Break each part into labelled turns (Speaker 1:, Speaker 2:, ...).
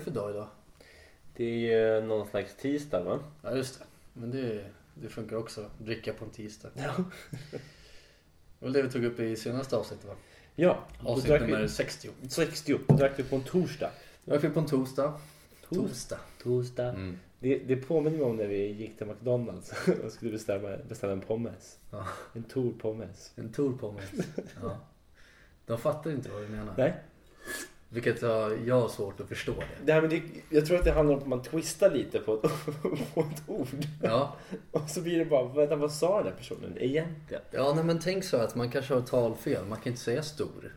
Speaker 1: det för dag idag?
Speaker 2: Det är ju någon slags tisdag va?
Speaker 1: Ja just det. Men det, det funkar också. Dricka på en tisdag.
Speaker 2: Ja.
Speaker 1: Det var det vi tog upp i senaste avsnittet va?
Speaker 2: Ja, då
Speaker 1: Avsnitt
Speaker 2: drack
Speaker 1: nummer
Speaker 2: vi
Speaker 1: 60.
Speaker 2: 60. Då drack vi på en torsdag.
Speaker 1: Det var vi på en torsdag.
Speaker 2: Torsdag. Torsdag.
Speaker 1: Mm.
Speaker 2: Det, det påminner mig om när vi gick till McDonalds och skulle bestämma, beställa en pommes.
Speaker 1: Ja.
Speaker 2: En Tor pommes.
Speaker 1: En tour mig. Ja. De fattar inte vad du menar.
Speaker 2: Nej.
Speaker 1: Vilket jag, jag har svårt att förstå det.
Speaker 2: Det här med det, jag tror att det handlar om att man twistar lite på ett, på ett ord.
Speaker 1: Ja,
Speaker 2: Och så blir det bara, vänta vad sa den här personen egentligen?
Speaker 1: ja nej, men tänk så att man kanske har talfel. Man kan inte säga stor.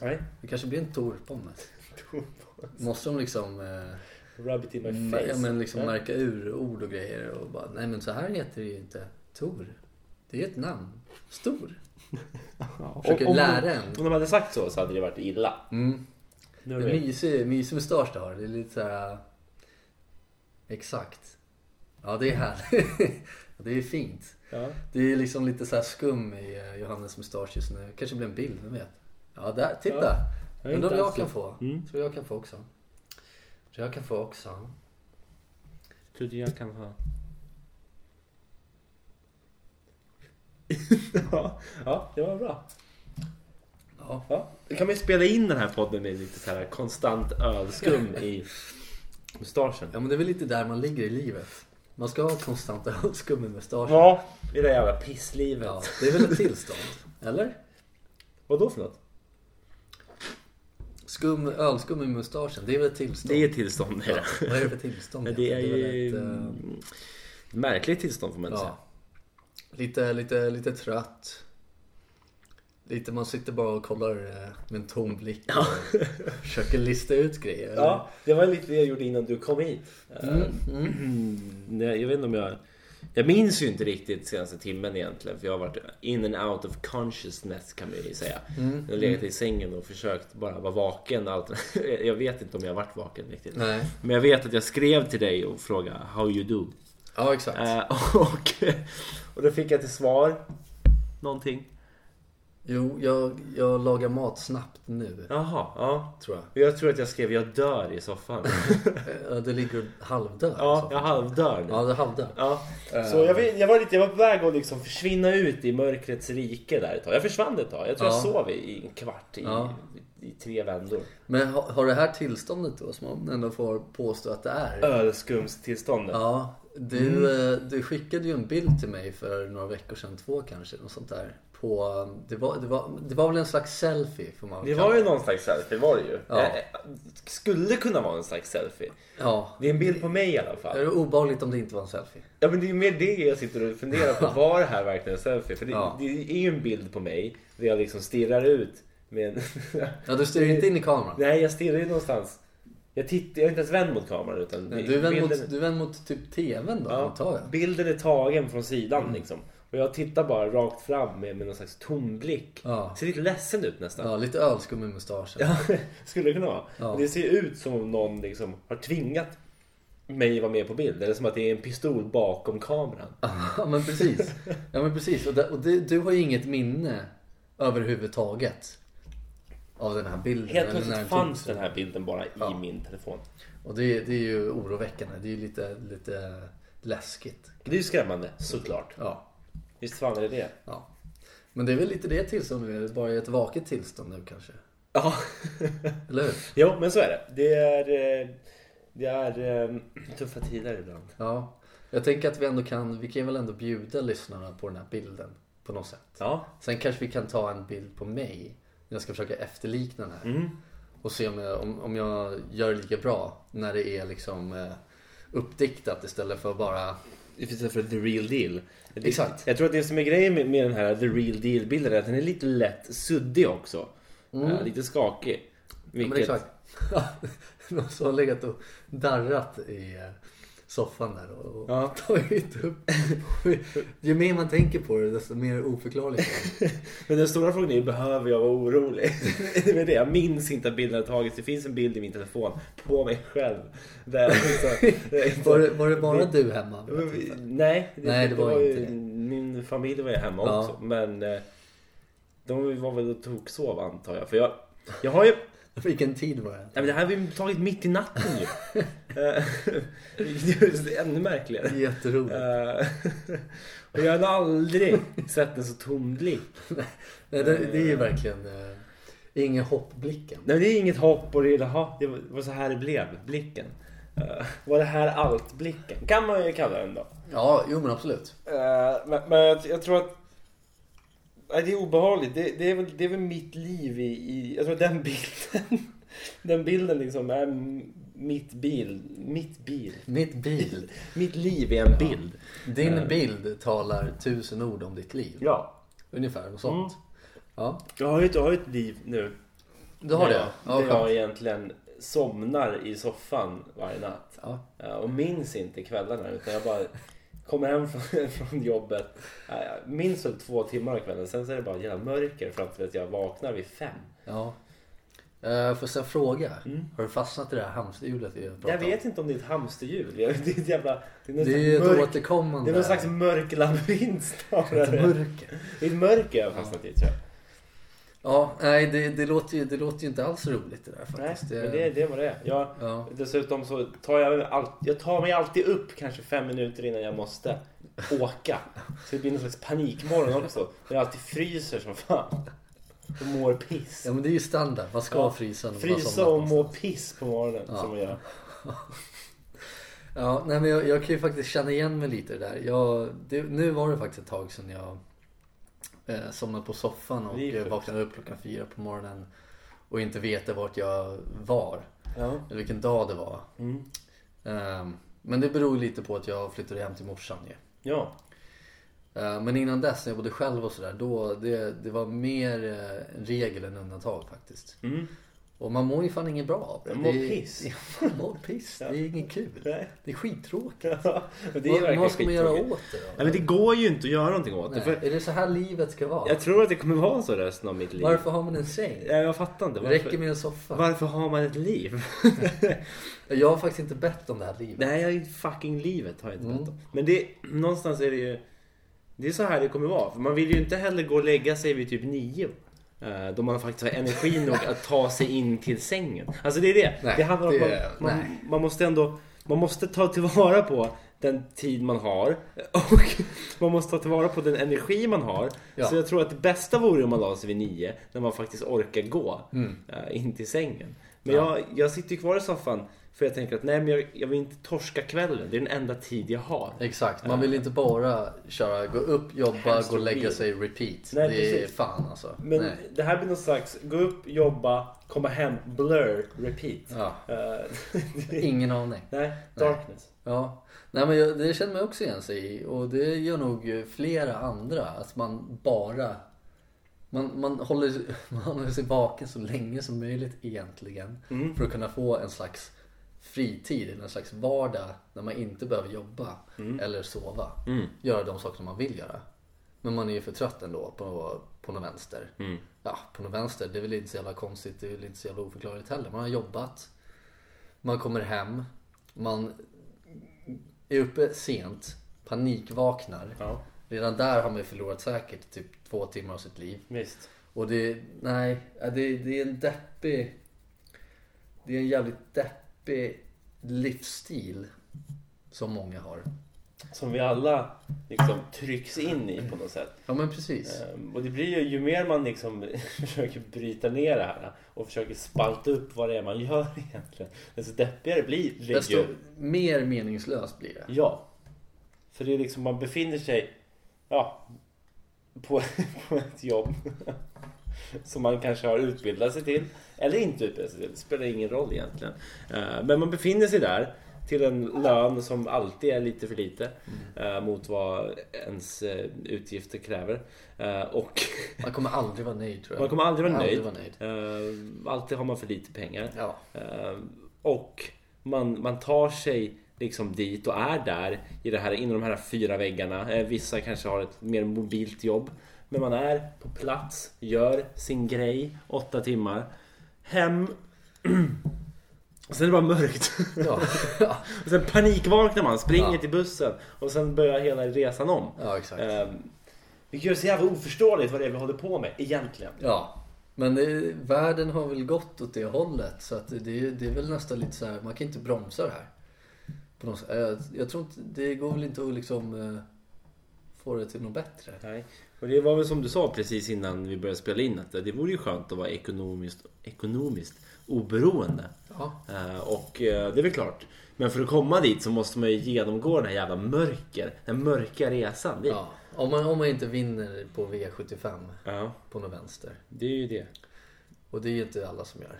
Speaker 2: Nej.
Speaker 1: Det kanske blir en tour pommes.
Speaker 2: Tor
Speaker 1: Måste de liksom, eh,
Speaker 2: Rub it in my face.
Speaker 1: ja, men liksom
Speaker 2: Ja.
Speaker 1: märka ur ord och grejer och bara, nej men så här heter det ju inte. Tor. Det är ett namn. Stor. Försöker lära en.
Speaker 2: Om de hade sagt så så hade det varit illa.
Speaker 1: Mm.
Speaker 2: Nu
Speaker 1: Det
Speaker 2: är
Speaker 1: mysig, mysig mustasch du har. Det är lite så här... Exakt. Ja, det är härligt. det är fint.
Speaker 2: Ja.
Speaker 1: Det är liksom lite så här skum i eh, Johannes mustasch just nu. Kanske blir en bild, vem vet? Ja, där, titta.
Speaker 2: Ja.
Speaker 1: Undrar om jag kan få.
Speaker 2: Mm.
Speaker 1: Tror jag kan få också. Tror jag kan få också.
Speaker 2: Tror du jag kan ja, ja, det var bra.
Speaker 1: Ja.
Speaker 2: Ja. Då kan vi spela in den här podden med lite så här konstant ölskum i mustaschen.
Speaker 1: ja, men det är väl lite där man ligger i livet. Man ska ha konstant ölskum i mustaschen.
Speaker 2: Ja, i det jävla pisslivet.
Speaker 1: Ja, det är väl ett tillstånd? Eller?
Speaker 2: Vad då för något?
Speaker 1: Skum, ölskum i mustaschen, det är väl ett tillstånd?
Speaker 2: Det är ett tillstånd.
Speaker 1: Ja,
Speaker 2: Ja.
Speaker 1: vad är det för tillstånd?
Speaker 2: Det är
Speaker 1: egentligen?
Speaker 2: ju
Speaker 1: väl ett,
Speaker 2: mm, märkligt tillstånd får man säga.
Speaker 1: Ja. Lite, lite, lite trött. Lite man sitter bara och kollar eh, med en tom blick och försöker lista ut grejer. eller?
Speaker 2: Ja, det var lite det jag gjorde innan du kom hit.
Speaker 1: Mm,
Speaker 2: Mm. Nej, Jag vet inte om jag... Jag minns ju inte riktigt senaste timmen egentligen. För jag har varit in and out of consciousness kan man ju säga.
Speaker 1: Mm.
Speaker 2: Jag har legat i sängen och försökt bara vara vaken. Allt. Jag vet inte om jag har varit vaken riktigt.
Speaker 1: Nej.
Speaker 2: Men jag vet att jag skrev till dig och frågade how you do.
Speaker 1: Ja, exakt.
Speaker 2: Eh, och, och då fick jag till svar någonting.
Speaker 1: Jo, jag, jag lagar mat snabbt nu,
Speaker 2: Jaha, ja.
Speaker 1: tror jag.
Speaker 2: Jag tror att jag skrev jag dör i soffan.
Speaker 1: Eh, Det ligger halvdör.
Speaker 2: Ja, jag halvdör nu.
Speaker 1: Ja, det är halvdör.
Speaker 2: Ja,
Speaker 1: Eh.
Speaker 2: så jag, vet- jag, var lite, jag var på väg att liksom försvinna ut i mörkrets rike där ett tag. Jag försvann ett tag. Jag tror jag
Speaker 1: Ja.
Speaker 2: sov i, i en kvart i,
Speaker 1: Ja.
Speaker 2: i, i tre vändor.
Speaker 1: Men har, har det här tillståndet då, som man ändå får påstå att det är?
Speaker 2: Ölskumstillståndet.
Speaker 1: Ja, du,
Speaker 2: Mm.
Speaker 1: eh, du skickade ju en bild till mig för några veckor sedan, två kanske, något sånt där. På, det, var, det, var, det var väl en slags selfie får man
Speaker 2: Det var ju någon slags selfie, var det ju.
Speaker 1: Ja.
Speaker 2: Eh, Skulle kunna vara en slags selfie.
Speaker 1: Ja.
Speaker 2: Det är en bild på mig i alla
Speaker 1: Är
Speaker 2: fall.
Speaker 1: det obehagligt om det inte var en selfie?
Speaker 2: Ja men det är mer det jag sitter och funderar på. Var det här verkligen en selfie? För det,
Speaker 1: Ja.
Speaker 2: det är ju en bild på mig där jag liksom stirrar ut med en...
Speaker 1: Ja, du styr inte in i kameran?
Speaker 2: Nej, jag stirrar ju någonstans. Jag, tittar, jag är inte ens vänd mot kameran utan...
Speaker 1: Nej, du, är vänd
Speaker 2: bilden-
Speaker 1: mot, du är vänd mot typ tvn då, antar
Speaker 2: Ja,
Speaker 1: jag?
Speaker 2: bilden är tagen från sidan
Speaker 1: Mm.
Speaker 2: liksom. Och jag tittar bara rakt fram med, med någon slags tom blick.
Speaker 1: Ja.
Speaker 2: Ser lite ledsen ut nästan.
Speaker 1: Ja, lite ölskum i mustaschen.
Speaker 2: Ja, skulle det kunna vara.
Speaker 1: Ja.
Speaker 2: Det ser ut som om någon liksom har tvingat mig att vara med på bild. Eller som att det är en pistol bakom kameran.
Speaker 1: Ja, men precis. Ja, men precis. Och, det, och det, du har ju inget minne överhuvudtaget av den här bilden.
Speaker 2: Helt plötsligt fanns den här bilden bara i
Speaker 1: Ja.
Speaker 2: min telefon.
Speaker 1: Och det, det är ju oroväckande. Det är ju lite, lite läskigt.
Speaker 2: Det är ju skrämmande, såklart.
Speaker 1: Ja.
Speaker 2: Visst fan är det det?
Speaker 1: ja. Men det är väl lite det tillståndet. Bara i ett vaket tillstånd nu kanske.
Speaker 2: Ja.
Speaker 1: Eller hur?
Speaker 2: jo, men så är det. Det är, eh, det är eh, tuffa tider ibland.
Speaker 1: Ja. Jag tänker att vi ändå kan, vi kan väl ändå bjuda lyssnarna på den här bilden på något sätt.
Speaker 2: Ja.
Speaker 1: Sen kanske vi kan ta en bild på mig. Jag ska försöka efterlikna den här.
Speaker 2: Mm.
Speaker 1: Och se om jag, om, om jag gör det lika bra när det är liksom eh, uppdiktat istället för bara...
Speaker 2: Istället för the real deal. Det-
Speaker 1: Exakt.
Speaker 2: Jag tror att det som är grejen med, med den här the real deal bilden är att den är lite lätt suddig också. Ja, lite skakig.
Speaker 1: Mm. Ja,
Speaker 2: Vilket,
Speaker 1: men exakt. Någon som har legat och darrat i eh, soffan där och, och
Speaker 2: Ja.
Speaker 1: tagit upp. Ju mer man tänker på det desto mer oförklarligt det.
Speaker 2: Men den stora frågan är, behöver jag vara orolig? det är det. Jag minns inte att bilden har tagits. Det finns en bild i min telefon på mig själv. Där jag liksom, inte-
Speaker 1: Var det, var det bara du hemma? vid det?
Speaker 2: Nej, det,
Speaker 1: Nej, det var
Speaker 2: ju,
Speaker 1: inte det.
Speaker 2: Min familj var ju hemma
Speaker 1: Ja.
Speaker 2: också. Men eh, de var väl och tog sov antar jag. För jag, jag har ju...
Speaker 1: Vilken tid var det?
Speaker 2: Nej, men det här har vi tagit mitt i natten ju. Eh, Vilket gör det ännu märkligare.
Speaker 1: Jätteroligt.
Speaker 2: Eh, och jag har aldrig sett en så tom blick.
Speaker 1: Nej, det, det är ju verkligen uh, ingen hoppblicken.
Speaker 2: Nej, det är inget hopp och det, är, jaha, det var- så här det blev, blicken. Eh, var det här allt-blicken? Kan man ju kalla den då.
Speaker 1: Ja, jo men absolut.
Speaker 2: Eh, men men jag, jag tror att nej, det är obehagligt. Det, det, är väl, det är väl mitt liv i, i... Jag tror att den bilden... Den bilden liksom är mitt bil. Mitt bil.
Speaker 1: Mitt bil.
Speaker 2: Mitt liv är en bild.
Speaker 1: Din
Speaker 2: Eh.
Speaker 1: bild talar tusen ord om ditt liv.
Speaker 2: Ja.
Speaker 1: Ungefär något sånt. Ja,
Speaker 2: Jag har ju ett, jag har ju ett liv nu.
Speaker 1: du har det?
Speaker 2: Ja,
Speaker 1: Ja,
Speaker 2: där jag
Speaker 1: skönt.
Speaker 2: egentligen somnar i soffan varje natt.
Speaker 1: Ja.
Speaker 2: Och minns inte kvällarna utan jag bara kommer hem från, från jobbet. Minns väl två timmar av kvällen. Sen så är det bara jävla mörker fram till att jag vaknar vid fem.
Speaker 1: ja. Uh, får jag fråga?
Speaker 2: Mm.
Speaker 1: Har du fastnat i det här hamsterhjulet vi pratade
Speaker 2: Jag vet inte om det är ett hamsterhjul. Det är ett jävla... Det är,
Speaker 1: Det är ju ett
Speaker 2: mörk,
Speaker 1: återkommande...
Speaker 2: det är någon slags mörk labyrint
Speaker 1: ett
Speaker 2: snarare.
Speaker 1: mörker.
Speaker 2: Det är ett mörker jag har fastnat i tror jag.
Speaker 1: Ja, nej det, det, låter ju, det låter ju inte alls roligt det där
Speaker 2: Nej,
Speaker 1: faktiskt.
Speaker 2: men det, det var det. Jag,
Speaker 1: Ja.
Speaker 2: Dessutom så tar jag, all, jag tar mig alltid upp kanske fem minuter innan jag måste åka. Så det blir någon slags panikmorgon också. Jag alltid fryser som fan. Och mår piss.
Speaker 1: ja, men det är ju standard. Man ska
Speaker 2: Ja.
Speaker 1: frysa när
Speaker 2: Frysa och må piss på morgonen
Speaker 1: Ja.
Speaker 2: som man gör.
Speaker 1: Ja, nej men jag, jag kan ju faktiskt känna igen mig lite där. Jag, det, nu var det faktiskt ett tag sedan jag eh, somnade på soffan och eh, vaknade upp klockan fyra på morgonen och inte veta vart jag var.
Speaker 2: Ja.
Speaker 1: Eller vilken dag det var.
Speaker 2: Mm.
Speaker 1: Ehm, men det beror lite på att jag flyttade hem till morsan ju.
Speaker 2: Ja.
Speaker 1: Eh, Men innan dess när jag bodde själv och sådär, då det, det var mer eh, regel än undantag faktiskt.
Speaker 2: Mm.
Speaker 1: Och man mår ju fan inget bra av det.
Speaker 2: Man mår
Speaker 1: det är-
Speaker 2: piss.
Speaker 1: Ja, man mår piss. Det är inget kul.
Speaker 2: Nej.
Speaker 1: Det är skittråkigt.
Speaker 2: Ja. men Det är
Speaker 1: vad, vad ska man göra åt det då?
Speaker 2: Nej, men det går ju inte att göra någonting åt det.
Speaker 1: Nej,
Speaker 2: För
Speaker 1: Är det så här livet ska vara?
Speaker 2: jag tror att det kommer vara så resten av mitt liv.
Speaker 1: Varför har man en säng?
Speaker 2: Ja, Jag fattar inte.
Speaker 1: Det
Speaker 2: Varför,
Speaker 1: räcker med en soffa.
Speaker 2: varför har man ett liv?
Speaker 1: Jag har faktiskt inte bett om det här livet.
Speaker 2: Nej, jag fucking livet har jag inte
Speaker 1: Mm.
Speaker 2: bett om. Men det, någonstans är det ju... Det är så här det kommer vara. För man vill ju inte heller gå och lägga sig vid typ nio. Eh, Då man faktiskt har energi nog att ta sig in till sängen. Alltså det är det.
Speaker 1: Nej,
Speaker 2: det handlar om att man, man, man måste ändå... Man måste ta tillvara på den tid man har. Och man måste ta tillvara på den energi man har.
Speaker 1: Ja.
Speaker 2: Så jag tror att det bästa vore om man la sig vid nio. När man faktiskt orkar gå
Speaker 1: Mm.
Speaker 2: eh, in till sängen. Men
Speaker 1: Ja.
Speaker 2: jag, jag sitter ju kvar i soffan för jag tänker att nej men jag, jag vill inte torska kvällen. Det är den enda tid jag har.
Speaker 1: Exakt, man vill inte bara köra, gå upp, jobba, gå och lägga sig, repeat.
Speaker 2: Nej,
Speaker 1: det är
Speaker 2: precis.
Speaker 1: fan alltså.
Speaker 2: Men
Speaker 1: Nej.
Speaker 2: det här blir någon slags gå upp, jobba, komma hem, blur, repeat.
Speaker 1: Ja,
Speaker 2: Eh,
Speaker 1: ingen aning.
Speaker 2: nej, darkness.
Speaker 1: Ja. Nej men jag, det känner man också igen sig i och det gör nog flera andra. Att man bara man, man, håller, man håller sig vaken så länge som möjligt egentligen.
Speaker 2: Mm.
Speaker 1: För att kunna få en slags fritid, en slags vardag när man inte behöver jobba eller sova.
Speaker 2: Mm.
Speaker 1: Göra de saker som man vill göra. Men man är ju för trött ändå på, på något vänster.
Speaker 2: Mm.
Speaker 1: Ja, på något vänster. Det är väl inte så jävla konstigt. Det är väl inte så jävla oförklarligt heller. Man har jobbat. Man kommer hem. Man är uppe sent. Panikvaknar.
Speaker 2: Ja,
Speaker 1: Redan där har man ju förlorat säkert typ två timmar av sitt liv.
Speaker 2: visst.
Speaker 1: Och det, nej, det, det är en deppig, det är en jävligt deppig livsstil som många har.
Speaker 2: Som vi alla liksom trycks in i på något sätt.
Speaker 1: Ja men precis.
Speaker 2: Ehm, Och det blir ju, ju mer man liksom försöker bryta ner det här och försöker spalta upp vad det är man gör egentligen. Desto deppigare blir det
Speaker 1: Desto mer meningslöst blir det.
Speaker 2: Ja. För det är liksom, man befinner sig ja, på, på ett jobb som man kanske har utbildat sig till eller inte utbildat sig till. Det spelar ingen roll egentligen. Eh, Men man befinner sig där till en lön som alltid är lite för lite eh, mot vad ens eh, utgifter kräver. Och
Speaker 1: Man kommer aldrig vara nöjd tror jag.
Speaker 2: man kommer aldrig vara nöjd.
Speaker 1: vara nöjd.
Speaker 2: Eh, Alltid har man för lite pengar.
Speaker 1: Ja.
Speaker 2: Och man, man tar sig liksom dit och är där i det här, inom de här fyra väggarna. Vissa kanske har ett mer mobilt jobb. Men man är på plats, gör sin grej, åtta timmar. Hem. Och sen är det bara mörkt.
Speaker 1: Ja.
Speaker 2: Och sen panikvaknar man, springer
Speaker 1: Ja.
Speaker 2: till bussen och sen börjar hela resan om.
Speaker 1: ja exakt.
Speaker 2: Um, vilket det så jävla oförståeligt vad det är vi håller på med egentligen.
Speaker 1: Ja, men det, världen har väl gått åt det hållet så att det, det är väl nästan lite så här, man kan inte bromsa det här. På något sätt. Jag, jag tror inte, det går väl inte att liksom eh, få det till något bättre.
Speaker 2: Nej. Och det var väl som du sa precis innan vi började spela in att det vore ju skönt att vara ekonomiskt, ekonomiskt oberoende.
Speaker 1: Ja,
Speaker 2: Eh, och eh, det är väl klart. Men för att komma dit så måste man ju genomgå den här jävla mörker. Den mörka resan dit.
Speaker 1: ja. Om, man, om man inte vinner på V75
Speaker 2: Ja,
Speaker 1: på något vänster.
Speaker 2: det är ju det.
Speaker 1: Och det är ju inte alla som gör.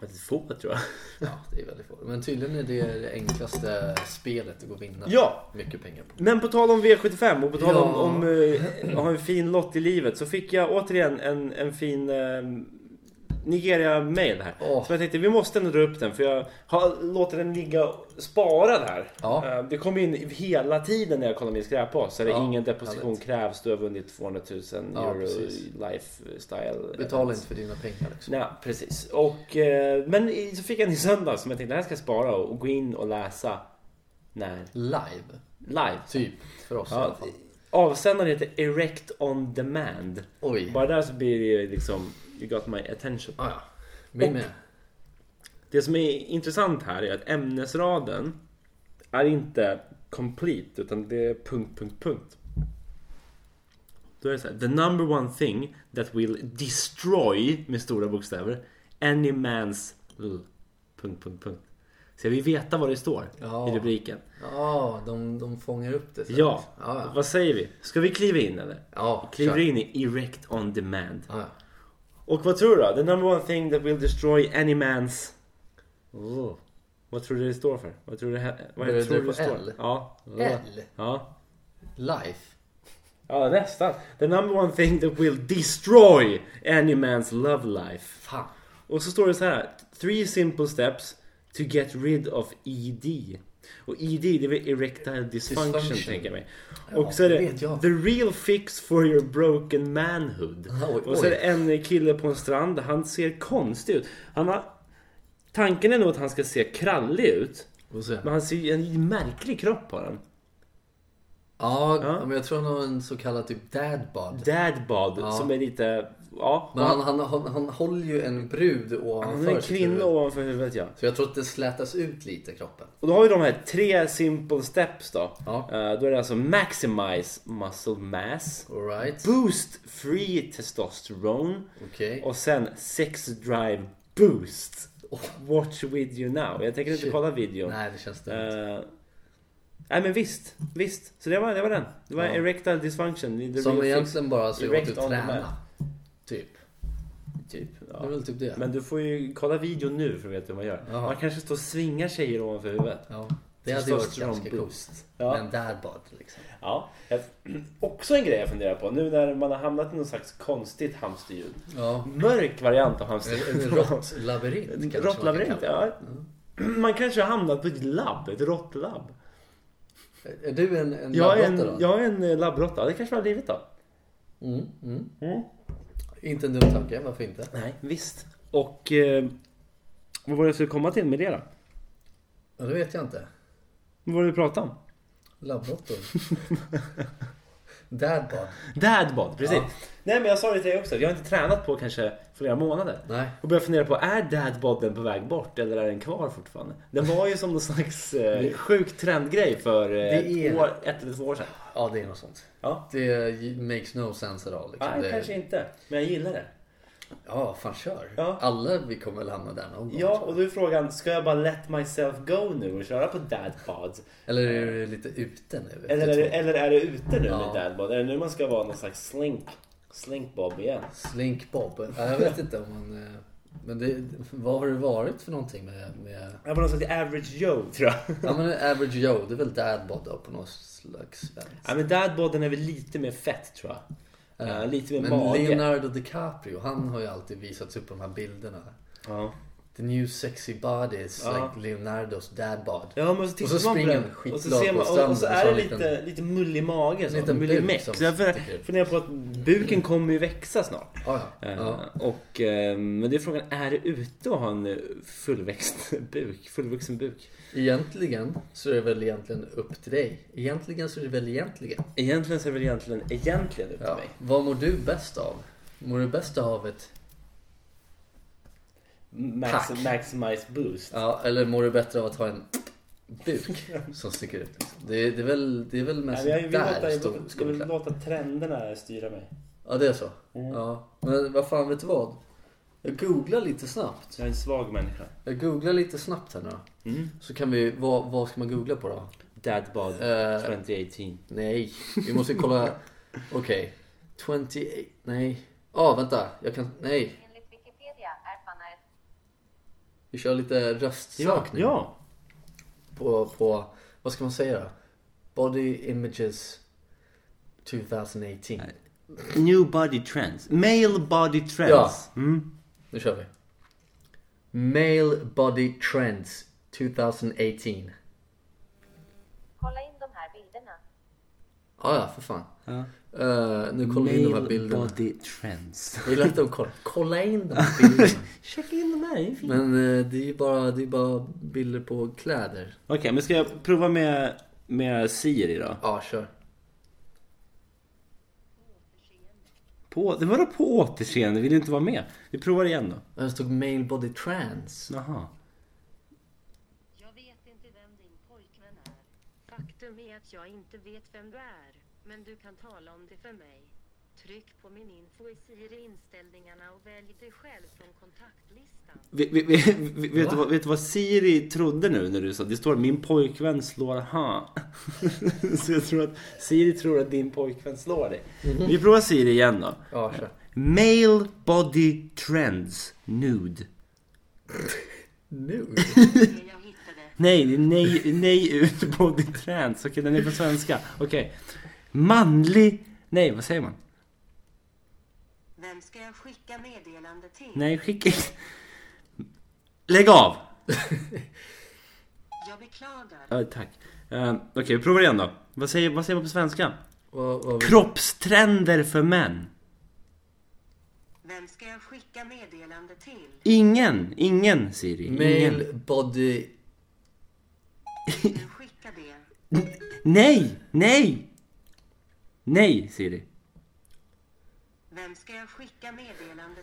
Speaker 2: Väldigt få tror jag.
Speaker 1: Ja, det är väldigt få. Men tydligen är det det enklaste spelet att gå och vinna
Speaker 2: Ja,
Speaker 1: mycket pengar på.
Speaker 2: Men på tal om V75 och på tal om,
Speaker 1: Ja.
Speaker 2: om eh, att ha en fin lott i livet så fick jag återigen en, en fin eh, Nigeria-mail här.
Speaker 1: Åh.
Speaker 2: Så jag tänkte vi måste ändå dra upp den för jag har låtit den ligga sparad här.
Speaker 1: Ja.
Speaker 2: Eh, Det kommer in hela tiden när jag kollar min skräppost så är det
Speaker 1: Ja,
Speaker 2: ingen deposition
Speaker 1: härligt.
Speaker 2: krävs. Du har vunnit 200 000
Speaker 1: Ja,
Speaker 2: euro
Speaker 1: precis.
Speaker 2: lifestyle.
Speaker 1: Betala inte för dina pengar liksom.
Speaker 2: Nej, precis. Och, eh, men så fick jag en i söndag som jag tänkte det här ska jag spara och, gå in och läsa när
Speaker 1: Live,
Speaker 2: live.
Speaker 1: typ. För oss i alla
Speaker 2: Ja,
Speaker 1: fall.
Speaker 2: avsändaren heter Erect on Demand.
Speaker 1: Oj.
Speaker 2: Bara där så blir det liksom You got my attention.
Speaker 1: Ah, ja.
Speaker 2: Och-
Speaker 1: med.
Speaker 2: Det som är intressant här är att ämnesraden är inte complete utan det är punkt, punkt, punkt. Då är det så här. The number one thing that will destroy med stora bokstäver any man's l. Punkt, punkt, punkt. Så jag vill veta vad det står
Speaker 1: Ja.
Speaker 2: i rubriken.
Speaker 1: Ja, de, de fångar upp det.
Speaker 2: Ja,
Speaker 1: ja,
Speaker 2: vad säger vi? Ska vi kliva in eller?
Speaker 1: ja
Speaker 2: Kliver
Speaker 1: kör.
Speaker 2: in i Erect on Demand.
Speaker 1: Ja.
Speaker 2: Och vad tror du då? The number one thing that will destroy any man's... Oh. Vad tror du det står för? Vad tror du det, vad
Speaker 1: Börjar
Speaker 2: tror
Speaker 1: det
Speaker 2: du
Speaker 1: på
Speaker 2: det står?
Speaker 1: L?
Speaker 2: Ja.
Speaker 1: L.
Speaker 2: Ja.
Speaker 1: Life.
Speaker 2: Ja, nästan. The number one thing that will destroy any man's love life.
Speaker 1: Fan.
Speaker 2: Och så står det så här. Three simple steps to get rid of ED. Och ED det är väl erectile dysfunction,
Speaker 1: Dysfunction.
Speaker 2: tänker jag mig.
Speaker 1: Ja,
Speaker 2: och så är
Speaker 1: det
Speaker 2: the real fix for your broken manhood.
Speaker 1: Oj,
Speaker 2: Och så är det en kille på en strand. Han ser konstig ut. Han har... Tanken är nog att han ska se krallig ut. Men han ser ju en märklig kropp på den.
Speaker 1: Ja,
Speaker 2: Ja.
Speaker 1: men jag tror han har en så kallad typ dad bod.
Speaker 2: Dadbod
Speaker 1: Ja.
Speaker 2: som är lite... Ja.
Speaker 1: Men
Speaker 2: han,
Speaker 1: han, han, han, håller ju en brud ovanför
Speaker 2: han är en kvinna
Speaker 1: huvud.
Speaker 2: ovanför huvudet ja.
Speaker 1: Så jag tror att det slätas ut lite kroppen.
Speaker 2: Och då har vi de här tre simple steps då.
Speaker 1: Ja.
Speaker 2: Eh, då är det alltså maximize muscle mass.
Speaker 1: Alright.
Speaker 2: Boost free testosterone.
Speaker 1: Okej.
Speaker 2: Och sen sex drive boost. Watch with you now. Jag tänker inte
Speaker 1: Shit.
Speaker 2: kolla videon.
Speaker 1: Nej, det känns det
Speaker 2: Eh, nej men visst, visst. Så det var, det var den. Det var
Speaker 1: Ja.
Speaker 2: erectile dysfunction. The
Speaker 1: Som egentligen bara åt att
Speaker 2: on
Speaker 1: träna.
Speaker 2: demand.
Speaker 1: Typ.
Speaker 2: Typ,
Speaker 1: Det
Speaker 2: ja.
Speaker 1: är väl typ det.
Speaker 2: Men du får ju kolla videon nu för att veta hur man gör.
Speaker 1: Jaha.
Speaker 2: Man kanske står och svingar tjejer ovanför huvudet.
Speaker 1: Ja. Det hade varit ganska coolt.
Speaker 2: Ja.
Speaker 1: Men dad bod liksom.
Speaker 2: Ja. Också en grej jag funderar på. Nu när man har hamnat i någon slags konstigt hamsterljud.
Speaker 1: Ja.
Speaker 2: Mörk variant av
Speaker 1: en råttlabyrint kanske
Speaker 2: Råttlabyrint,
Speaker 1: det.
Speaker 2: ja. Man kanske har hamnat på ett labb, ett råttlabb.
Speaker 1: Är du en, en
Speaker 2: Jag en,
Speaker 1: då?
Speaker 2: jag är en eh, labbråtta, det kanske man har blivit då.
Speaker 1: Mm, mm.
Speaker 2: Mm.
Speaker 1: Inte en dum tanke, varför inte?
Speaker 2: Nej, visst. Och eh, vad var det jag skulle komma till med det då?
Speaker 1: Ja, det vet jag inte.
Speaker 2: Vad var det vi pratade om?
Speaker 1: Labbråttor. dad bod.
Speaker 2: Dadbod, precis.
Speaker 1: Ja.
Speaker 2: Nej men jag sa det till dig också, jag har inte tränat på kanske flera månader.
Speaker 1: Nej.
Speaker 2: Och började fundera på, är dadboden på väg bort eller är den kvar fortfarande? Den var ju som någon slags eh, sjuk trendgrej för eh,
Speaker 1: är-
Speaker 2: två, ett eller två år sedan.
Speaker 1: Ja, det är något sånt.
Speaker 2: Ja.
Speaker 1: Det makes no sense at all. Liksom.
Speaker 2: Nej,
Speaker 1: det...
Speaker 2: kanske inte. Men jag gillar det.
Speaker 1: Ja, fan kör.
Speaker 2: Ja.
Speaker 1: Alla vi kommer väl hamna där någon gång.
Speaker 2: Ja, och då är frågan, ska jag bara let myself go nu och köra på dadbod?
Speaker 1: Eller är du lite ute nu?
Speaker 2: Eller är, det, eller är det ute nu
Speaker 1: Ja.
Speaker 2: med dadbod? Är det nu man ska vara någon slags slink, slinkbob igen?
Speaker 1: Slink Bob. Ja, jag vet inte om man... eh, Men det, vad har det varit för någonting med... med...
Speaker 2: Jag var någon slags average Joe tror jag.
Speaker 1: Ja men Average Joe, det är väl Dad Bod då på något slags vänster.
Speaker 2: Ja, men dadboden är väl lite mer fett tror jag. Eh, lite mer
Speaker 1: Men
Speaker 2: mage.
Speaker 1: Leonardo DiCaprio, han har ju alltid visats upp på de här bilderna.
Speaker 2: Ja.
Speaker 1: The new sexy bodies
Speaker 2: Ja.
Speaker 1: like Leonardos dad bod.
Speaker 2: Ja men så tittar
Speaker 1: Och så
Speaker 2: man på
Speaker 1: springer
Speaker 2: den
Speaker 1: han
Speaker 2: och så ser
Speaker 1: på
Speaker 2: man, och, och så är det lite,
Speaker 1: liten-
Speaker 2: lite mullig mage. Så.
Speaker 1: liten
Speaker 2: Mullimeck.
Speaker 1: buk som
Speaker 2: Så jag funderar på att buken kommer ju växa snart.
Speaker 1: Ja, ja. Ja.
Speaker 2: Och, eh, men det är frågan, är det ute att ha en fullväxt buk? Fullvuxen buk?
Speaker 1: Egentligen så är det väl egentligen upp till dig. Egentligen så är det väl egentligen.
Speaker 2: Egentligen så är det väl egentligen, egentligen upp till
Speaker 1: Ja.
Speaker 2: mig.
Speaker 1: Vad mår du bäst av? Mår du bäst av ett...
Speaker 2: Max,
Speaker 1: Tack.
Speaker 2: maximize boost.
Speaker 1: Ja, eller mår du bättre av att ha en buk som sticker ut? Liksom? Det, är, det, är väl, det är väl mest
Speaker 2: Nej, jag, vill låta,
Speaker 1: där
Speaker 2: jag, jag vill låta trenderna styra mig.
Speaker 1: Ja, det är så?
Speaker 2: Mm.
Speaker 1: Ja. Men vad fan, vet du vad? Jag googlar lite snabbt.
Speaker 2: Jag är en svag människa.
Speaker 1: Jag googlar lite snabbt här nu.
Speaker 2: Mm.
Speaker 1: Så kan vi, vad, vad ska man googla på då?
Speaker 2: Dadbod
Speaker 1: Eh,
Speaker 2: 2018.
Speaker 1: Nej, vi måste kolla. Okej. 28, nej. Ja, vänta. Jag kan, nej.
Speaker 3: Enligt Wikipedia är panna ett
Speaker 1: Vi kör lite röstsökning.
Speaker 2: ja.
Speaker 1: På, på, vad ska man säga då? Body images 2018.
Speaker 2: New body trends. Male body trends.
Speaker 1: Ja.
Speaker 2: Mm.
Speaker 1: Nu kör vi. Male body trends 2018.
Speaker 3: Kolla in de här bilderna.
Speaker 1: Ja, ja, för fan.
Speaker 2: Ja.
Speaker 1: Eh, nu kollar vi in de här bilderna.
Speaker 2: body trends.
Speaker 1: Det är lätt att kolla. Kolla in de här bilderna.
Speaker 2: Checka in de här, det.
Speaker 1: Men eh, det är ju bara, det är bara bilder på kläder.
Speaker 2: Okej, men ska jag prova med, med Siri då?
Speaker 1: Ja, kör.
Speaker 2: På, det var då på återseende, vill du inte vara med? Vi provar igen då.
Speaker 1: Det stod male body trans.
Speaker 2: Jaha.
Speaker 4: Jag vet inte vem din pojkvän är. Faktum är att jag inte vet vem du är, men du kan tala om det för mig. Tryck på min info i Siri-inställningarna och välj dig själv från kontaktlistan.
Speaker 2: Vi, vi, vi, vi, vet, du vad, vet du vad Siri trodde nu när du sa? Det står min pojkvän slår ha. Så jag tror att Siri tror att din pojkvän slår dig. Vi provar Siri igen då.
Speaker 1: Ja, kör.
Speaker 2: Male body trends nude.
Speaker 1: Nu?
Speaker 4: Jag hittade.
Speaker 2: Nej, nej, nej ut body trends. Okej, den är på svenska. Okej. Manlig... Nej, vad säger man?
Speaker 4: Vem ska jag skicka meddelande till?
Speaker 2: Nej, skicka... Lägg av!
Speaker 4: Jag beklagar.
Speaker 2: Ja, tack. Uh, Okej, vi provar igen då. Vad säger, vad säger man på svenska?
Speaker 1: vad, vad,
Speaker 2: Kroppstrender för män.
Speaker 4: Vem ska jag skicka meddelande till?
Speaker 2: Ingen, ingen Siri. Ingen.
Speaker 1: body...
Speaker 4: Du skicka det.
Speaker 2: Nej, nej! Nej Siri.
Speaker 4: Vem ska jag skicka meddelande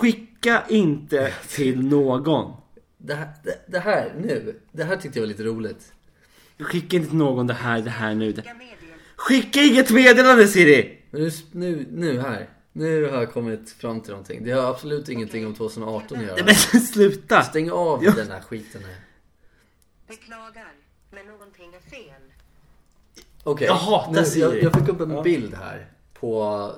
Speaker 2: Skicka inte till någon.
Speaker 1: Det här, det, det här nu, det här tyckte jag var lite roligt.
Speaker 2: Skicka inte till någon det här, det här nu. Det.
Speaker 4: Skicka meddelande.
Speaker 2: Skicka inget meddelande Siri!
Speaker 1: Men nu, nu, nu här. Nu har jag kommit fram till någonting. Det har absolut ingenting om 2018 att
Speaker 2: Nej
Speaker 1: göra.
Speaker 2: men sluta!
Speaker 1: Stäng av den här skiten här.
Speaker 4: Beklagar, men någonting är fel.
Speaker 1: Okej,
Speaker 2: Jag hatar
Speaker 1: nu,
Speaker 2: Siri.
Speaker 1: jag, jag fick upp en
Speaker 2: Ja.
Speaker 1: bild här på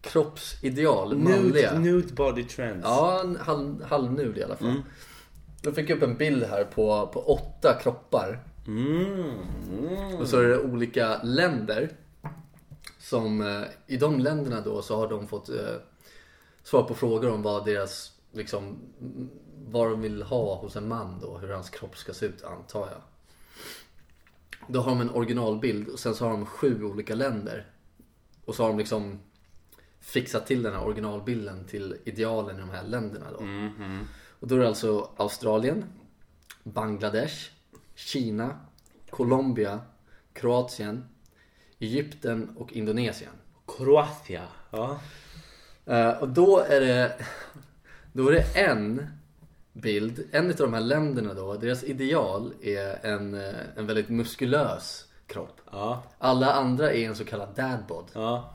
Speaker 1: kroppsideal, manliga.
Speaker 2: Nude, nude body trends.
Speaker 1: Ja, en halv, halvnud i alla fall.
Speaker 2: Mm.
Speaker 1: Jag fick upp en bild här på, på åtta kroppar.
Speaker 2: Mm. Mm.
Speaker 1: Och så är det olika länder. Som eh, i de länderna då så har de fått eh, svar på frågor om vad deras, liksom, vad de vill ha hos en man då. Hur hans kropp ska se ut antar jag. Då har de en originalbild och sen så har de sju olika länder. Och så har de liksom fixat till den här originalbilden till idealen i de här länderna då. Och då är det alltså Australien, Bangladesh, Kina, Colombia, Kroatien, Egypten och Indonesien.
Speaker 2: Kroatien. Ja.
Speaker 1: Eh, och då är det Då är det en bild, en av de här länderna då, deras ideal är en, eh, en väldigt muskulös kropp.
Speaker 2: Ja.
Speaker 1: Alla andra är en så kallad dadbod.
Speaker 2: ja.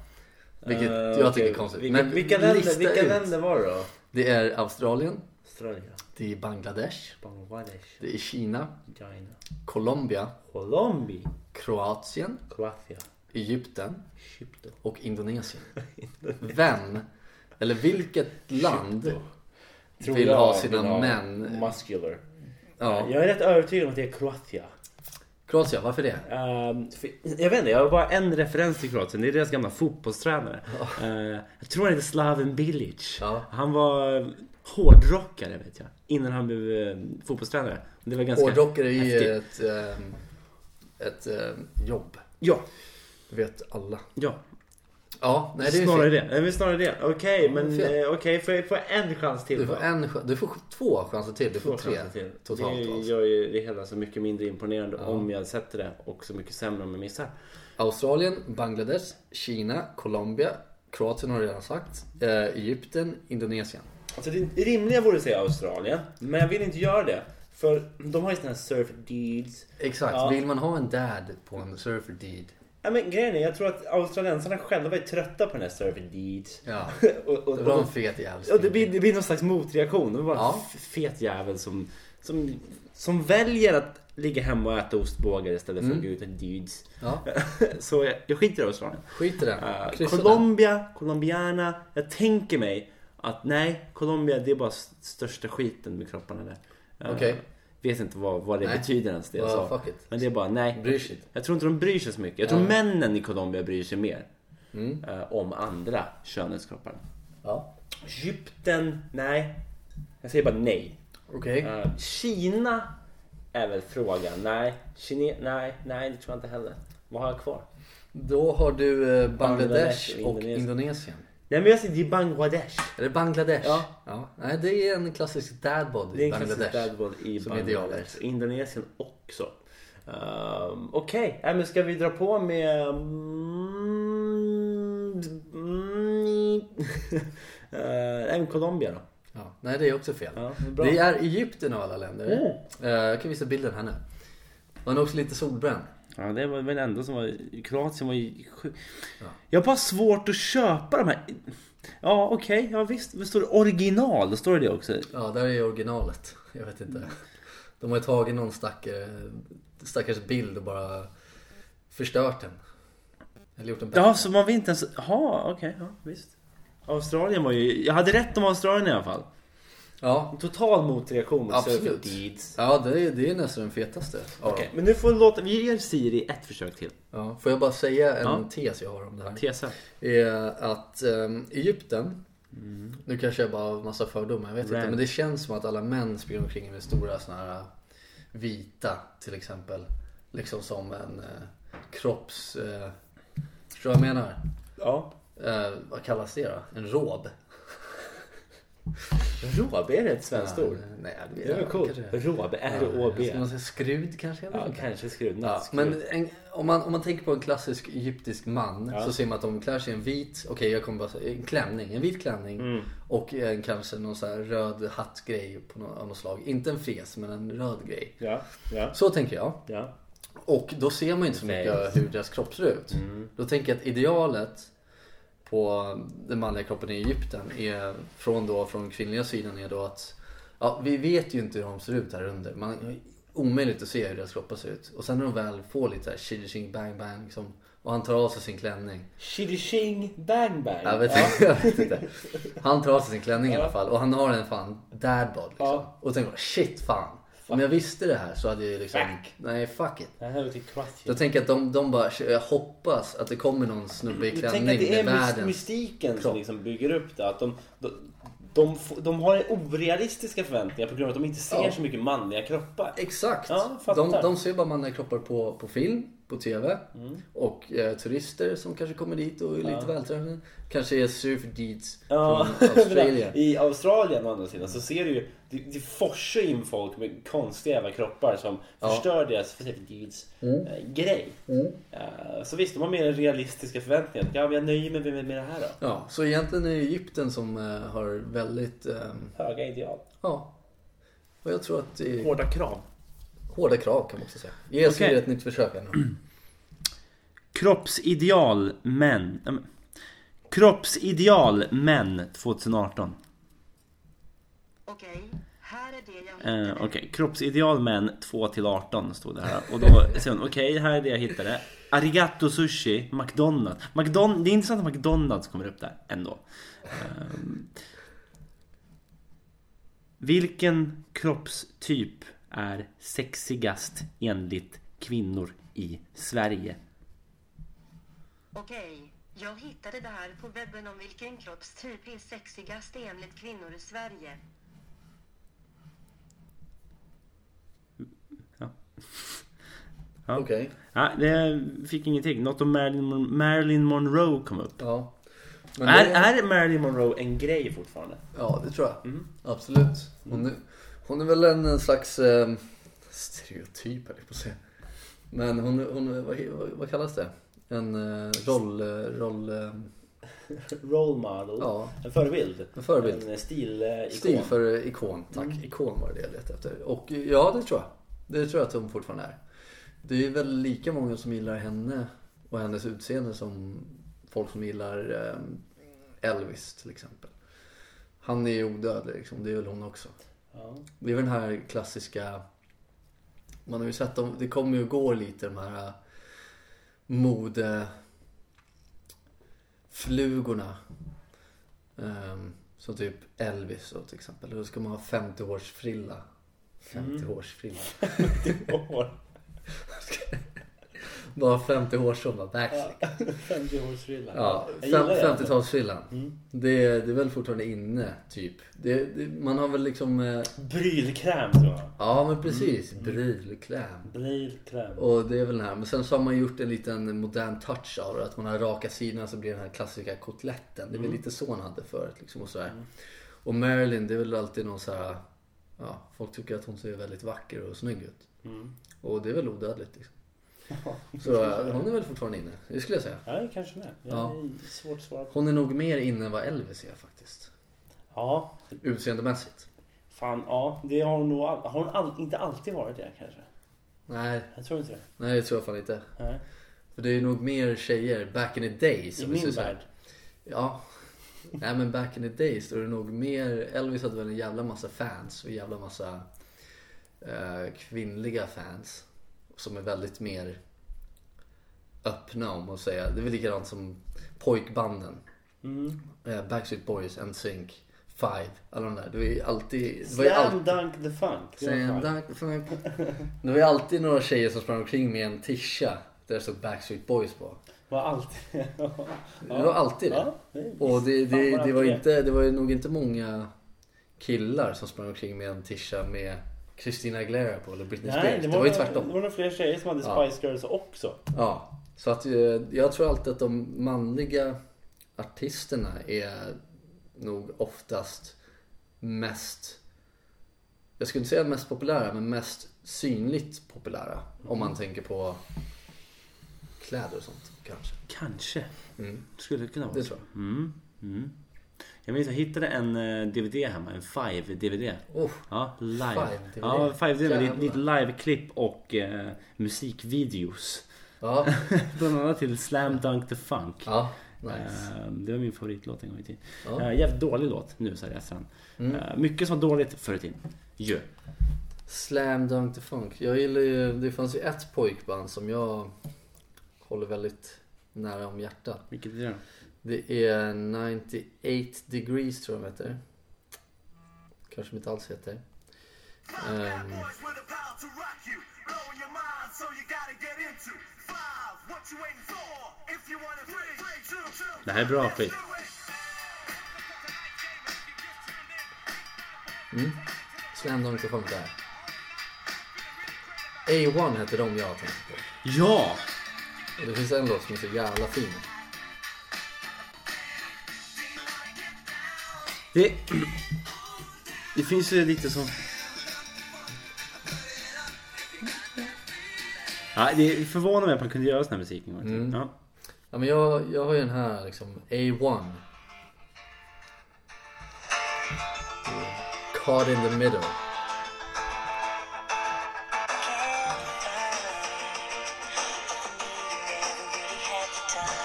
Speaker 1: Vilket
Speaker 2: Eh,
Speaker 1: jag tycker
Speaker 2: okej.
Speaker 1: är konstigt.
Speaker 2: Vilka,
Speaker 1: Men
Speaker 2: vilka, länder, vilka
Speaker 1: ut.
Speaker 2: länder var det då?
Speaker 1: Det är Australien,
Speaker 2: Australien,
Speaker 1: det är Bangladesh,
Speaker 2: Bangladesh,
Speaker 1: det är Kina,
Speaker 2: China,
Speaker 1: Colombia,
Speaker 2: Colombia,
Speaker 1: Kroatien,
Speaker 2: Kroatien,
Speaker 1: Egypten
Speaker 2: Egypten.
Speaker 1: och Indonesien. Vem, eller vilket land
Speaker 2: Tror
Speaker 1: vill
Speaker 2: jag
Speaker 1: ha sina
Speaker 2: vill ha
Speaker 1: män...
Speaker 2: Muscular.
Speaker 1: Ja,
Speaker 2: Jag är rätt övertygad om att det är Kroatien.
Speaker 1: Kroatien, varför det?
Speaker 2: För- jag vet inte, jag har bara en referens till Kroatien. Det är deras gamla fotbollstränare. Ehm, jag tror han heter Slaven Bilic.
Speaker 1: Ja.
Speaker 2: Han var hårdrockare vet jag. Innan han blev eh, fotbollstränare. Det var ganska
Speaker 1: Hårdrockare är ju ett, ehm, ett jobb.
Speaker 2: Ja,
Speaker 1: Det vet alla.
Speaker 2: ja.
Speaker 1: Ja, nej det är
Speaker 2: snarare
Speaker 1: fel.
Speaker 2: det. Nej, men snarare det. Okej, men
Speaker 1: fel.
Speaker 2: eh, okej, får, jag, får jag en chans till
Speaker 1: Du får,
Speaker 2: då?
Speaker 1: en, du får två chanser till. Du får
Speaker 2: Två
Speaker 1: tre
Speaker 2: till.
Speaker 1: totalt.
Speaker 2: Det
Speaker 1: alltså.
Speaker 2: gör ju det hela så mycket mindre imponerande
Speaker 1: Ja.
Speaker 2: om jag sätter det och så mycket sämre om jag missar.
Speaker 1: Australien, Bangladesh, Kina, Colombia, Kroatien har jag redan sagt. Eh, Egypten, Indonesien.
Speaker 2: Alltså det rimliga vore att säga Australien, men jag vill inte göra det. För de har ju såna här surf deeds.
Speaker 1: Exakt.
Speaker 2: Ja.
Speaker 1: Vill man ha en dad på en surfer deed?
Speaker 2: Ja, men grejen är, jag tror att australiensarna själva är trötta på den här surf deeds.
Speaker 1: Ja.
Speaker 2: och, och,
Speaker 1: Det var en fet jävel.
Speaker 2: och det, blir, det blir någon slags motreaktion. Det var
Speaker 1: Ja.
Speaker 2: en fet jävel som, som, som väljer att ligga hemma och äta ostbågar istället för att gå ut och deeds.
Speaker 1: Ja,
Speaker 2: Så jag, jag skiter i Australien.
Speaker 1: skit i det.
Speaker 2: Uh. Colombia, Colombiana. Jag tänker mig att nej, Colombia det är bara största skiten med kropparna där. Uh,
Speaker 1: Okej.
Speaker 2: Vet inte vad, vad det
Speaker 1: Nej.
Speaker 2: betyder ens det jag
Speaker 1: Ja,
Speaker 2: sa. Men det är bara nej.
Speaker 1: Bryr.
Speaker 2: Jag tror inte de bryr sig så mycket. Jag tror
Speaker 1: Ja.
Speaker 2: männen i Colombia bryr sig mer.
Speaker 1: Mm.
Speaker 2: eh, om andra könskroppar.
Speaker 1: Ja.
Speaker 2: Egypten, nej. Jag säger bara nej.
Speaker 1: Okej.
Speaker 2: Eh, Kina är väl frågan. Nej. Kine, nej, nej det tror jag inte heller. Vad har jag kvar?
Speaker 1: Då har du eh, Bangladesh
Speaker 2: Bangladesh och
Speaker 1: och
Speaker 2: Indonesien. Nej men jag säger det är Bangladesh.
Speaker 1: Är det Bangladesh?
Speaker 2: Ja.
Speaker 1: Nej, det är en klassisk dadbod
Speaker 2: Det är
Speaker 1: i
Speaker 2: en klassisk
Speaker 1: Bangladesh.
Speaker 2: dadbod i
Speaker 1: som
Speaker 2: Bangladesh. Indonesien också. Um, Okej, okay. men ska vi dra på med... Mm, uh, en Colombia då?
Speaker 1: Ja. Nej, det är också fel.
Speaker 2: Ja, det är
Speaker 1: det är Egypten av alla länder.
Speaker 2: Mm.
Speaker 1: Eh, jag kan visa bilden här nu. Man är också lite solbränd.
Speaker 2: Ja, det var väl ändå som var... Kroatien var ju.
Speaker 1: Ja.
Speaker 2: Jag har bara svårt att köpa de här... Ja, okej. Ja, visst. Det står det original. Står det det också?
Speaker 1: Ja, där är originalet. Jag vet inte. De har ju tagit någon stackare, stackars bild och bara förstört den. Eller gjort den bättre.
Speaker 2: Ja, så man vill inte ens... Jaha, okej. ja, visst. Australien var ju... Jag hade rätt om Australien i alla fall.
Speaker 1: Ja,
Speaker 2: total motreaktion mot
Speaker 1: Absolut.
Speaker 2: Deeds.
Speaker 1: ja det, är, det är nästan den fetaste.
Speaker 2: Okej,
Speaker 1: dem.
Speaker 2: men nu får vi låta... Vi ger Siri ett försök till.
Speaker 1: Ja, får jag bara säga en
Speaker 2: Ja.
Speaker 1: tes jag har om det här?
Speaker 2: Tesa.
Speaker 1: är att um, Egypten, nu kanske jag bara har massa fördomar, jag vet inte.
Speaker 2: Rand.
Speaker 1: Men det känns som att alla män springer omkring med stora såna här vita till exempel. Liksom som en uh, kropps... Uh, förstår du vad jag menar?
Speaker 2: Ja.
Speaker 1: Eh, vad kallas det då? En råb?
Speaker 2: Råb, är det ett svenskt ord?
Speaker 1: Nej,
Speaker 2: Det var coolt.
Speaker 1: kanske-
Speaker 2: Råb,
Speaker 1: man säga skrud kanske?
Speaker 2: Ja, kanske skrud.
Speaker 1: Ja, men en, om, man, om man tänker på en klassisk egyptisk man
Speaker 2: Ja.
Speaker 1: så ser man att de klär sig i en vit, okej jag kommer bara säga en klänning, en vit klänning
Speaker 2: Mm.
Speaker 1: och en, kanske någon så röd hattgrej på något, av något slag. Inte en fes men en röd grej.
Speaker 2: Ja, ja,
Speaker 1: Så tänker jag.
Speaker 2: ja.
Speaker 1: Och då ser man inte så mycket hur deras kropp ser ut.
Speaker 2: Mm.
Speaker 1: Då tänker jag att idealet på den manliga kroppen i Egypten är från då från kvinnliga sidan är då att ja, vi vet ju inte hur de ser ut här under. Man, omöjligt att se hur deras kroppar ser ut. Och sen när de väl får lite såhär ching bang bang liksom, och han tar av sig sin klänning.
Speaker 2: Ching bang bang.
Speaker 1: Jag vet,
Speaker 2: Ja.
Speaker 1: jag vet inte. Han tar av sig sin klänning i alla fall och han har en fan dadbod liksom.
Speaker 2: Ja.
Speaker 1: Och tänker shit fan. Om jag visste det här så hade jag liksom,
Speaker 2: Fuck.
Speaker 1: nej fuck it.
Speaker 2: Det här till Kroatien.
Speaker 1: Jag tänker att de, de bara, jag hoppas att det kommer någon snubbe i
Speaker 2: Jag tänker
Speaker 1: klänning
Speaker 2: att det är
Speaker 1: med
Speaker 2: mys-
Speaker 1: världens...
Speaker 2: mystiken
Speaker 1: kropp.
Speaker 2: som liksom bygger upp det. Att de, de, de, de har orealistiska förväntningar på grund av att de inte ser
Speaker 1: Ja.
Speaker 2: så mycket manliga kroppar.
Speaker 1: Exakt!
Speaker 2: Ja,
Speaker 1: de, de ser bara manliga kroppar på, på film, på TV.
Speaker 2: Mm.
Speaker 1: Och eh, turister som kanske kommer dit och är lite vältränade. Kanske är surf deeds
Speaker 2: Ja,
Speaker 1: från Australien.
Speaker 2: I Australien å andra sidan så ser du ju det, det forsar in folk med konstiga jävla kroppar som
Speaker 1: Ja.
Speaker 2: förstör deras för deeds
Speaker 1: Mm.
Speaker 2: eh, grej. Eh, så visst, de har mer realistiska förväntningar. Ja, men jag nöjer mig med, med det här då.
Speaker 1: Ja, så egentligen är det Egypten som eh, har väldigt, ehm,
Speaker 2: Höga ideal.
Speaker 1: ja. Och jag tror att det är
Speaker 2: Hårda krav.
Speaker 1: Hårda krav kan man också säga. Ge oss
Speaker 2: Okej.
Speaker 1: ett nytt försök nu.
Speaker 2: Kroppsideal män. men- Kroppsideal män 2018.
Speaker 4: Okej, här är det jag hittade.
Speaker 2: Eh, Okej, kroppsideal män 2 till 18 stod det här. Och då säger hon, okej här är det jag hittade. Arigato sushi, McDonalds. McDon- det är intressant att McDonalds kommer upp där ändå. Ehm, vilken kroppstyp är sexigast enligt kvinnor i Sverige.
Speaker 4: Okej, jag hittade det här på webben om vilken kroppstyp är sexigast enligt kvinnor i Sverige.
Speaker 2: Ja.
Speaker 1: Okej.
Speaker 2: Ja, det fick ingenting. Något om Marilyn, Mon- Marilyn Monroe kom upp.
Speaker 1: Ja. Men
Speaker 2: Är,
Speaker 1: det-
Speaker 2: är Marilyn Monroe en grej fortfarande?
Speaker 1: Ja, det tror jag.
Speaker 2: Mm.
Speaker 1: Absolut. Hon är, hon är väl en, en slags eh, stereotyp, höll jag på att säga. Men hon, hon vad, vad, kallas det? En eh, roll... eh, roll eh,
Speaker 2: Role model.
Speaker 1: ja,
Speaker 2: En förebild.
Speaker 1: en förebild.
Speaker 2: En stilikon.
Speaker 1: Stil för eh, ikon, tack.
Speaker 2: Mm.
Speaker 1: Ikon var det jag letade efter. Och eh, ja, det tror jag. Det tror jag att hon fortfarande är. Det är väl lika många som gillar henne och hennes utseende som folk som gillar eh, Elvis till exempel. Han är ju odödlig liksom, det är väl hon också.
Speaker 2: Ja.
Speaker 1: Det är väl den här klassiska... Man har ju sett dem, det kommer ju och går lite de här äh, mode flugorna. Ehm, som typ Elvis då, till exempel. Då ska man ha 50-årsfrilla. 50-årsfrilla.
Speaker 2: År.
Speaker 1: Bara 50 hårstrån, bara backslick.
Speaker 2: 50-årsfrilla.
Speaker 1: Ja,
Speaker 2: Jag gillar det.
Speaker 1: 50-talsfrillan.
Speaker 2: Mm.
Speaker 1: Det, det är väl fortfarande inne, typ. Det, det, man har väl liksom... eh,
Speaker 2: Brylkräm tror jag.
Speaker 1: Ja, men precis. Brylkräm.
Speaker 2: Brylkräm.
Speaker 1: Och det är väl den här. Men sen så har man gjort en liten modern touch av det. Att man har raka sidorna så blir den här klassiska kotletten. Det är väl lite så han hade förut. Liksom och, sådär. och Marilyn, det är väl alltid någon så här. Ja, folk tycker att hon ser väldigt vacker och snygg ut.
Speaker 2: Mm.
Speaker 1: Och det är väl odödligt liksom. Så hon är väl fortfarande inne. Det skulle jag säga.
Speaker 2: Ja, kanske med. Jag
Speaker 1: Ja.
Speaker 2: är svårt att svara på.
Speaker 1: Hon är nog mer inne än vad Elvis är faktiskt.
Speaker 2: Ja,
Speaker 1: Utseendemässigt.
Speaker 2: fan ja. Det har hon nog all... har hon all... inte alltid varit det kanske.
Speaker 1: Nej,
Speaker 2: Jag tror inte det.
Speaker 1: nej det tror jag fan inte.
Speaker 2: Nej.
Speaker 1: För det är nog mer tjejer back in the days.
Speaker 2: I min värld.
Speaker 1: Ja. Nej men back in the days då är det nog mer, Elvis hade väl en jävla massa fans och en jävla massa eh, kvinnliga fans. Som är väldigt mer öppna om att säga. Det är väl likadant som pojkbanden.
Speaker 2: Mm.
Speaker 1: Eh, Backstreet Boys, NSYNC, Five, alla de där. Det var ju alltid... Det var ju
Speaker 2: Slam
Speaker 1: alltid
Speaker 2: dunk the funk.
Speaker 1: Slam dunk funk. Det var ju alltid några tjejer som sprang omkring med en tisha där det stod Backstreet Boys på.
Speaker 2: Var alltid...
Speaker 1: Det var alltid det.
Speaker 2: Ja,
Speaker 1: Och det, det, det, var inte, det var ju nog inte många killar som sprang omkring med en tisha med Christina Aguilera på eller Britney
Speaker 2: Nej,
Speaker 1: Spears.
Speaker 2: det
Speaker 1: Det
Speaker 2: var,
Speaker 1: var ju
Speaker 2: Det
Speaker 1: tvärtom.
Speaker 2: var nog fler tjejer som hade
Speaker 1: Ja.
Speaker 2: Spice Girls också.
Speaker 1: Ja, så att eh, jag tror alltid att de manliga artisterna är nog oftast mest jag skulle inte säga mest populära, men mest synligt populära. Om man tänker på kläder och sånt kanske.
Speaker 2: Kanske.
Speaker 1: Mm.
Speaker 2: Skulle kunna vara
Speaker 1: Det
Speaker 2: så.
Speaker 1: tror jag.
Speaker 2: Mm. Mm. Jag minns jag hittade en eh, DVD hemma, en Five DVD.
Speaker 1: Oh,
Speaker 2: Ja, live.
Speaker 1: Five DVD.
Speaker 2: Ja, Five DVD.
Speaker 1: Jävlar.
Speaker 2: lite live-klipp och eh, musikvideos.
Speaker 1: ja,
Speaker 2: Bland annat till Slam Dunk the Funk.
Speaker 1: ja, nice.
Speaker 2: Eh, det var min favoritlåt en gång i tiden.
Speaker 1: Ja.
Speaker 2: Eh, jävligt dålig låt nu så här i efterhand.
Speaker 1: Mm.
Speaker 2: Eh, mycket som var dåligt förr i tiden. Ju.
Speaker 1: Slam Dunk the Funk. Jag gillar ju, det fanns ju ett pojkband som jag håller väldigt nära om hjärtat.
Speaker 2: Vilket är det då?
Speaker 1: Det är 98 degrees tror jag de heter. Kanske de inte alls heter.
Speaker 5: Two.
Speaker 2: Det här är bra skit.
Speaker 5: it.
Speaker 1: Slam Dunk the Funk där. A1 heter de jag tänkte på.
Speaker 2: Ja!
Speaker 1: Och det finns en låt som är så jävla fin.
Speaker 2: Det, det finns ju lite som... Ja, det förvånar mig att man kunde göra sån här musik en gång tiden.
Speaker 1: Mm.
Speaker 2: Ja.
Speaker 1: Ja men jag, jag har ju den här liksom A1. Caught in the middle.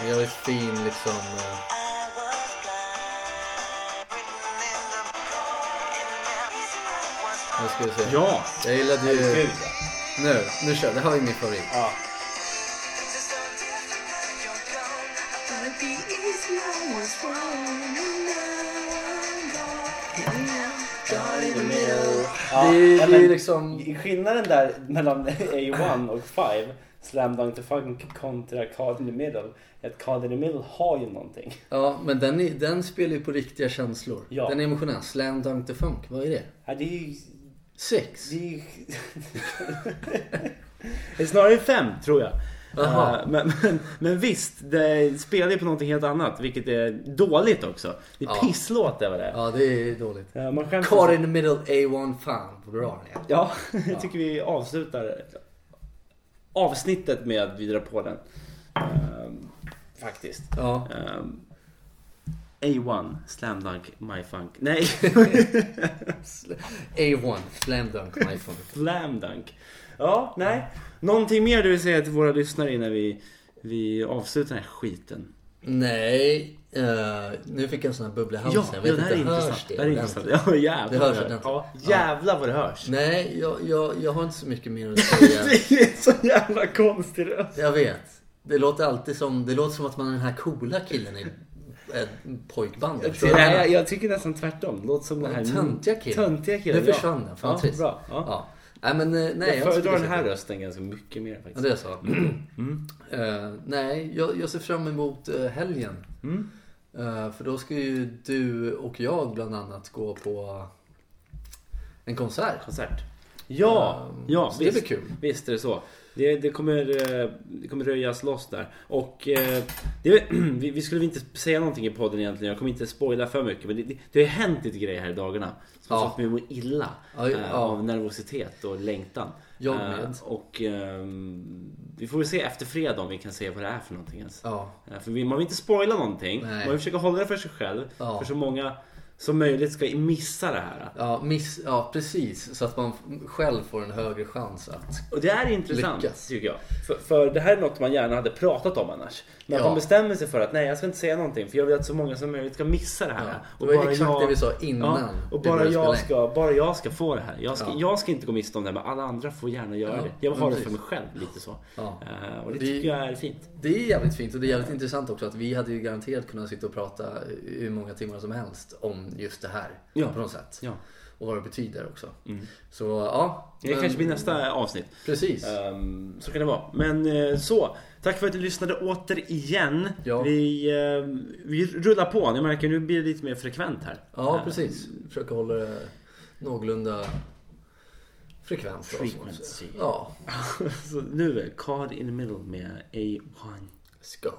Speaker 1: En jävligt fin liksom... eh, Nu ska se.
Speaker 2: Ja!
Speaker 1: Jag gillade ju...
Speaker 2: Gud.
Speaker 1: Nu, nu kör. Det här är min favorit.
Speaker 2: ja. middle.
Speaker 1: Det är-
Speaker 2: ja,
Speaker 1: det är
Speaker 2: men
Speaker 1: liksom-
Speaker 2: Skillnaden där mellan A1 och 5, Slam Dunk the Funk kontra Card in the Middle, är att Card in the Middle har ju någonting.
Speaker 1: Ja, men den, är, den spelar ju på riktiga känslor.
Speaker 2: Ja.
Speaker 1: Den är emotionell. Slam Dunk the Funk, vad är det?
Speaker 2: Ja, det är ju...
Speaker 1: Sex?
Speaker 2: Det är, är snarare fem, tror jag. Eh, men, men, men visst, det spelar ju på någonting helt annat, vilket är dåligt också. Det är
Speaker 1: Ja.
Speaker 2: pisslåt var det.
Speaker 1: Ja, det är dåligt.
Speaker 2: Ja, man skäms
Speaker 1: Caught in the middle, A1 fan. Bra det.
Speaker 2: Ja, jag tycker vi avslutar avsnittet med att vi drar på den. Ehm, faktiskt.
Speaker 1: Ja.
Speaker 2: Ehm, A1, Slam Dunk, My Funk. Nej,
Speaker 1: A1, Slam Dunk, My Funk.
Speaker 2: Slam Dunk. Ja, nej. Någonting mer du vill säga till våra lyssnare innan vi, vi avslutar den här skiten?
Speaker 1: Nej, eh, nu fick jag en sån här bubbla i halsen.
Speaker 2: Ja,
Speaker 1: jag vet
Speaker 2: det här är
Speaker 1: inte, hörs
Speaker 2: intressant.
Speaker 1: det
Speaker 2: Det här är intressant. Ja, jävlar.
Speaker 1: Det hörs ordentligt.
Speaker 2: ja, jävlar vad det hörs.
Speaker 1: Nej, jag, jag, jag har inte så mycket mer att säga.
Speaker 2: Det är så jävla konstig röst.
Speaker 1: Jag vet. Det låter alltid som, det låter som att man är den här coola killen i du vad jag
Speaker 2: jag, jag tycker nästan tvärtom. Det låter som den här
Speaker 1: Töntiga killen.
Speaker 2: Töntiga killen.
Speaker 1: Nu försvann den. Fan
Speaker 2: ja,
Speaker 1: trist.
Speaker 2: bra. Ja.
Speaker 1: Ja. Nej men eh, nej.
Speaker 2: jag
Speaker 1: inte
Speaker 2: föredrar den här rösten ganska mycket mer
Speaker 1: Ja,
Speaker 2: faktiskt.
Speaker 1: det är så. Eh, nej, jag, jag ser fram emot uh, helgen.
Speaker 2: Mm.
Speaker 1: Eh, för då ska ju du och jag bland annat gå på en konsert.
Speaker 2: Konsert. Ja,
Speaker 1: Um,
Speaker 2: ja
Speaker 1: så det
Speaker 2: visst.
Speaker 1: blir kul.
Speaker 2: Visst är det så. Det, det, kommer, eh, det kommer röjas loss där. Och eh, det, vi, vi skulle inte säga någonting i podden egentligen. Jag kommer inte spoila för mycket. Men det, det, det har ju hänt lite grejer här i dagarna. Som
Speaker 1: Ja.
Speaker 2: fått mig att må illa.
Speaker 1: Ja, ja.
Speaker 2: eh, Av nervositet och längtan.
Speaker 1: Jag
Speaker 2: Eh,
Speaker 1: med.
Speaker 2: och ehm, vi får väl se efter fredag om vi kan se vad det är för någonting ens.
Speaker 1: Ja.
Speaker 2: Eh, För vi, man vill inte spoila någonting.
Speaker 1: Nej.
Speaker 2: Man vill försöka hålla det för sig själv. För så många som möjligt ska missa det här.
Speaker 1: Ja, miss, ja, precis. Så att man själv får en högre chans att...
Speaker 2: Och det är intressant
Speaker 1: Lyckas.
Speaker 2: tycker jag. För, för det här är något man gärna hade pratat om annars. Att
Speaker 1: Ja.
Speaker 2: man bestämmer sig för att nej jag ska inte säga någonting för jag vill att så många som möjligt ska missa det här.
Speaker 1: Ja, det var exakt det vi sa innan
Speaker 2: Ja, och bara jag, ska, bara jag ska få det här. Jag ska,
Speaker 1: Ja.
Speaker 2: jag ska inte gå miste om det här, men alla andra får gärna göra det. Jag
Speaker 1: ja,
Speaker 2: har det för mig själv lite så. Eh, och det
Speaker 1: Vi-
Speaker 2: tycker jag är fint.
Speaker 1: Det är jävligt fint och det är jävligt intressant också att vi hade ju garanterat kunnat sitta och prata hur många timmar som helst om just det här. På något sätt. Och vad det betyder också.
Speaker 2: Mm.
Speaker 1: Så ja.
Speaker 2: Det
Speaker 1: men-
Speaker 2: kanske blir nästa avsnitt.
Speaker 1: Precis.
Speaker 2: Ehm, så kan det vara. Men eh, så. Tack för att du lyssnade återigen.
Speaker 1: Ja.
Speaker 2: Vi, ehm, vi rullar på. Ni märker nu blir det lite mer frekvent här.
Speaker 1: Ja,
Speaker 2: Eh,
Speaker 1: precis. Försöka hålla det någorlunda frekvent.
Speaker 2: Frequency.
Speaker 1: Ja.
Speaker 2: Så nu är Card in the middle med A1.
Speaker 1: Let's go.